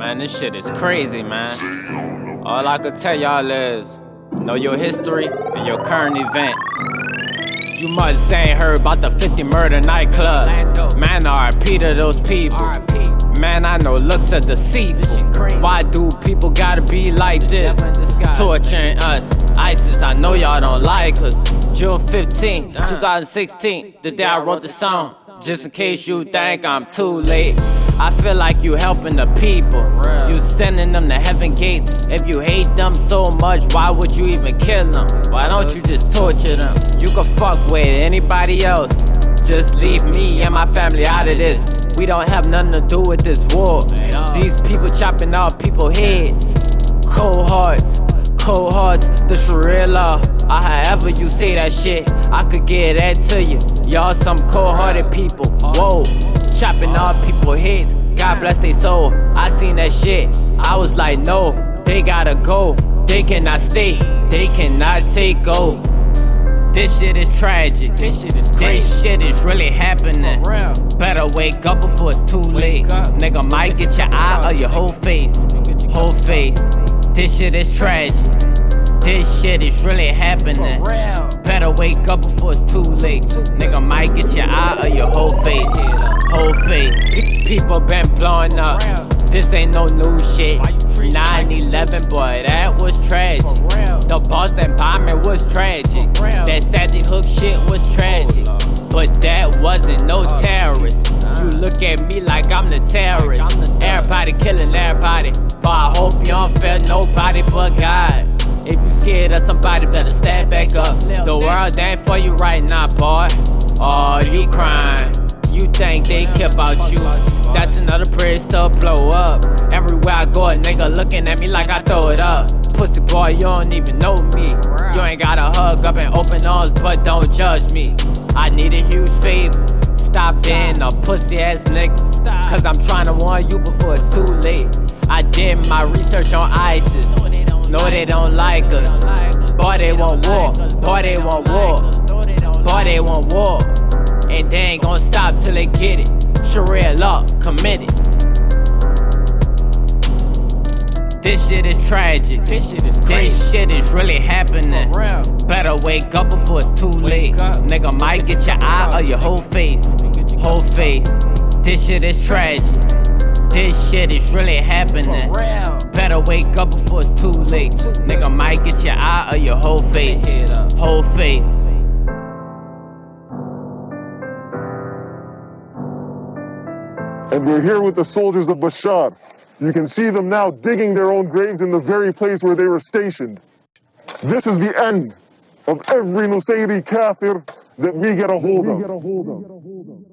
Man, this shit is crazy, man. All I could tell y'all is know your history and your current events. You must ain't heard about the 50 murder nightclub. Man, RIP to those people. Man, I know looks are deceitful. Why do people gotta be like this? Torturing us. ISIS, I know y'all don't like us. June 15, 2016, the day I wrote the song. Just in case you think I'm too late. I feel like you helping the people. You sending them to heaven gates. If you hate them so much, why would you even kill them? Why don't you just torture them? You can fuck with anybody else. Just leave me and my family out of this. We don't have nothing to do with this war. These people chopping off people's heads. Cold hearts, cold hearts, the Sharia law. Ah, or however you say that shit, I could get that to you. Y'all some cold hearted people. Whoa, chopping off people's heads. God bless their soul. I seen that shit. I was like, no, they gotta go. They cannot stay. They cannot take over. This shit is tragic. This shit is crazy. This shit is really happening. Better wake up before it's too late. Nigga might get your eye or your whole face. Whole face. This shit is tragic. This shit is really happening. Better wake up before it's too late. Nigga might get your eye or your whole face. Whole face. People been blowing up. This ain't no new shit. 9 11, boy, that was tragic. The Boston bombing was tragic. That Sandy Hook shit was tragic. But that wasn't no terrorist. You look at me like I'm the terrorist. Everybody killing everybody. But I hope you don't fear nobody but God. If you scared of somebody, better stand back up. The world ain't for you right now, boy. Oh, you crying. You think they care about you. That's another place to blow up. Everywhere I go, a nigga looking at me like I throw it up. Pussy boy, you don't even know me. You ain't gotta hug up and open arms, but don't judge me. I need a huge favor. Stop being a pussy ass nigga. Cause I'm trying to warn you before it's too late. I did my research on ISIS. No, they don't like us. Boy, they want war. Boy, they want war. Boy, they want war. And they ain't gonna stop till they get it. Sharia law committed. This shit is tragic. This shit is crazy. This shit is really happening. Better wake up before it's too late. Nigga might get your eye or your whole face. Whole face. This shit is tragic. This shit is really happening. Better wake up before it's too late. Nigga might get your eye or your whole face. Whole face. And we're here with the soldiers of Bashar. You can see them now digging their own graves in the very place where they were stationed. This is the end of every Nusayri kafir that we get a hold of.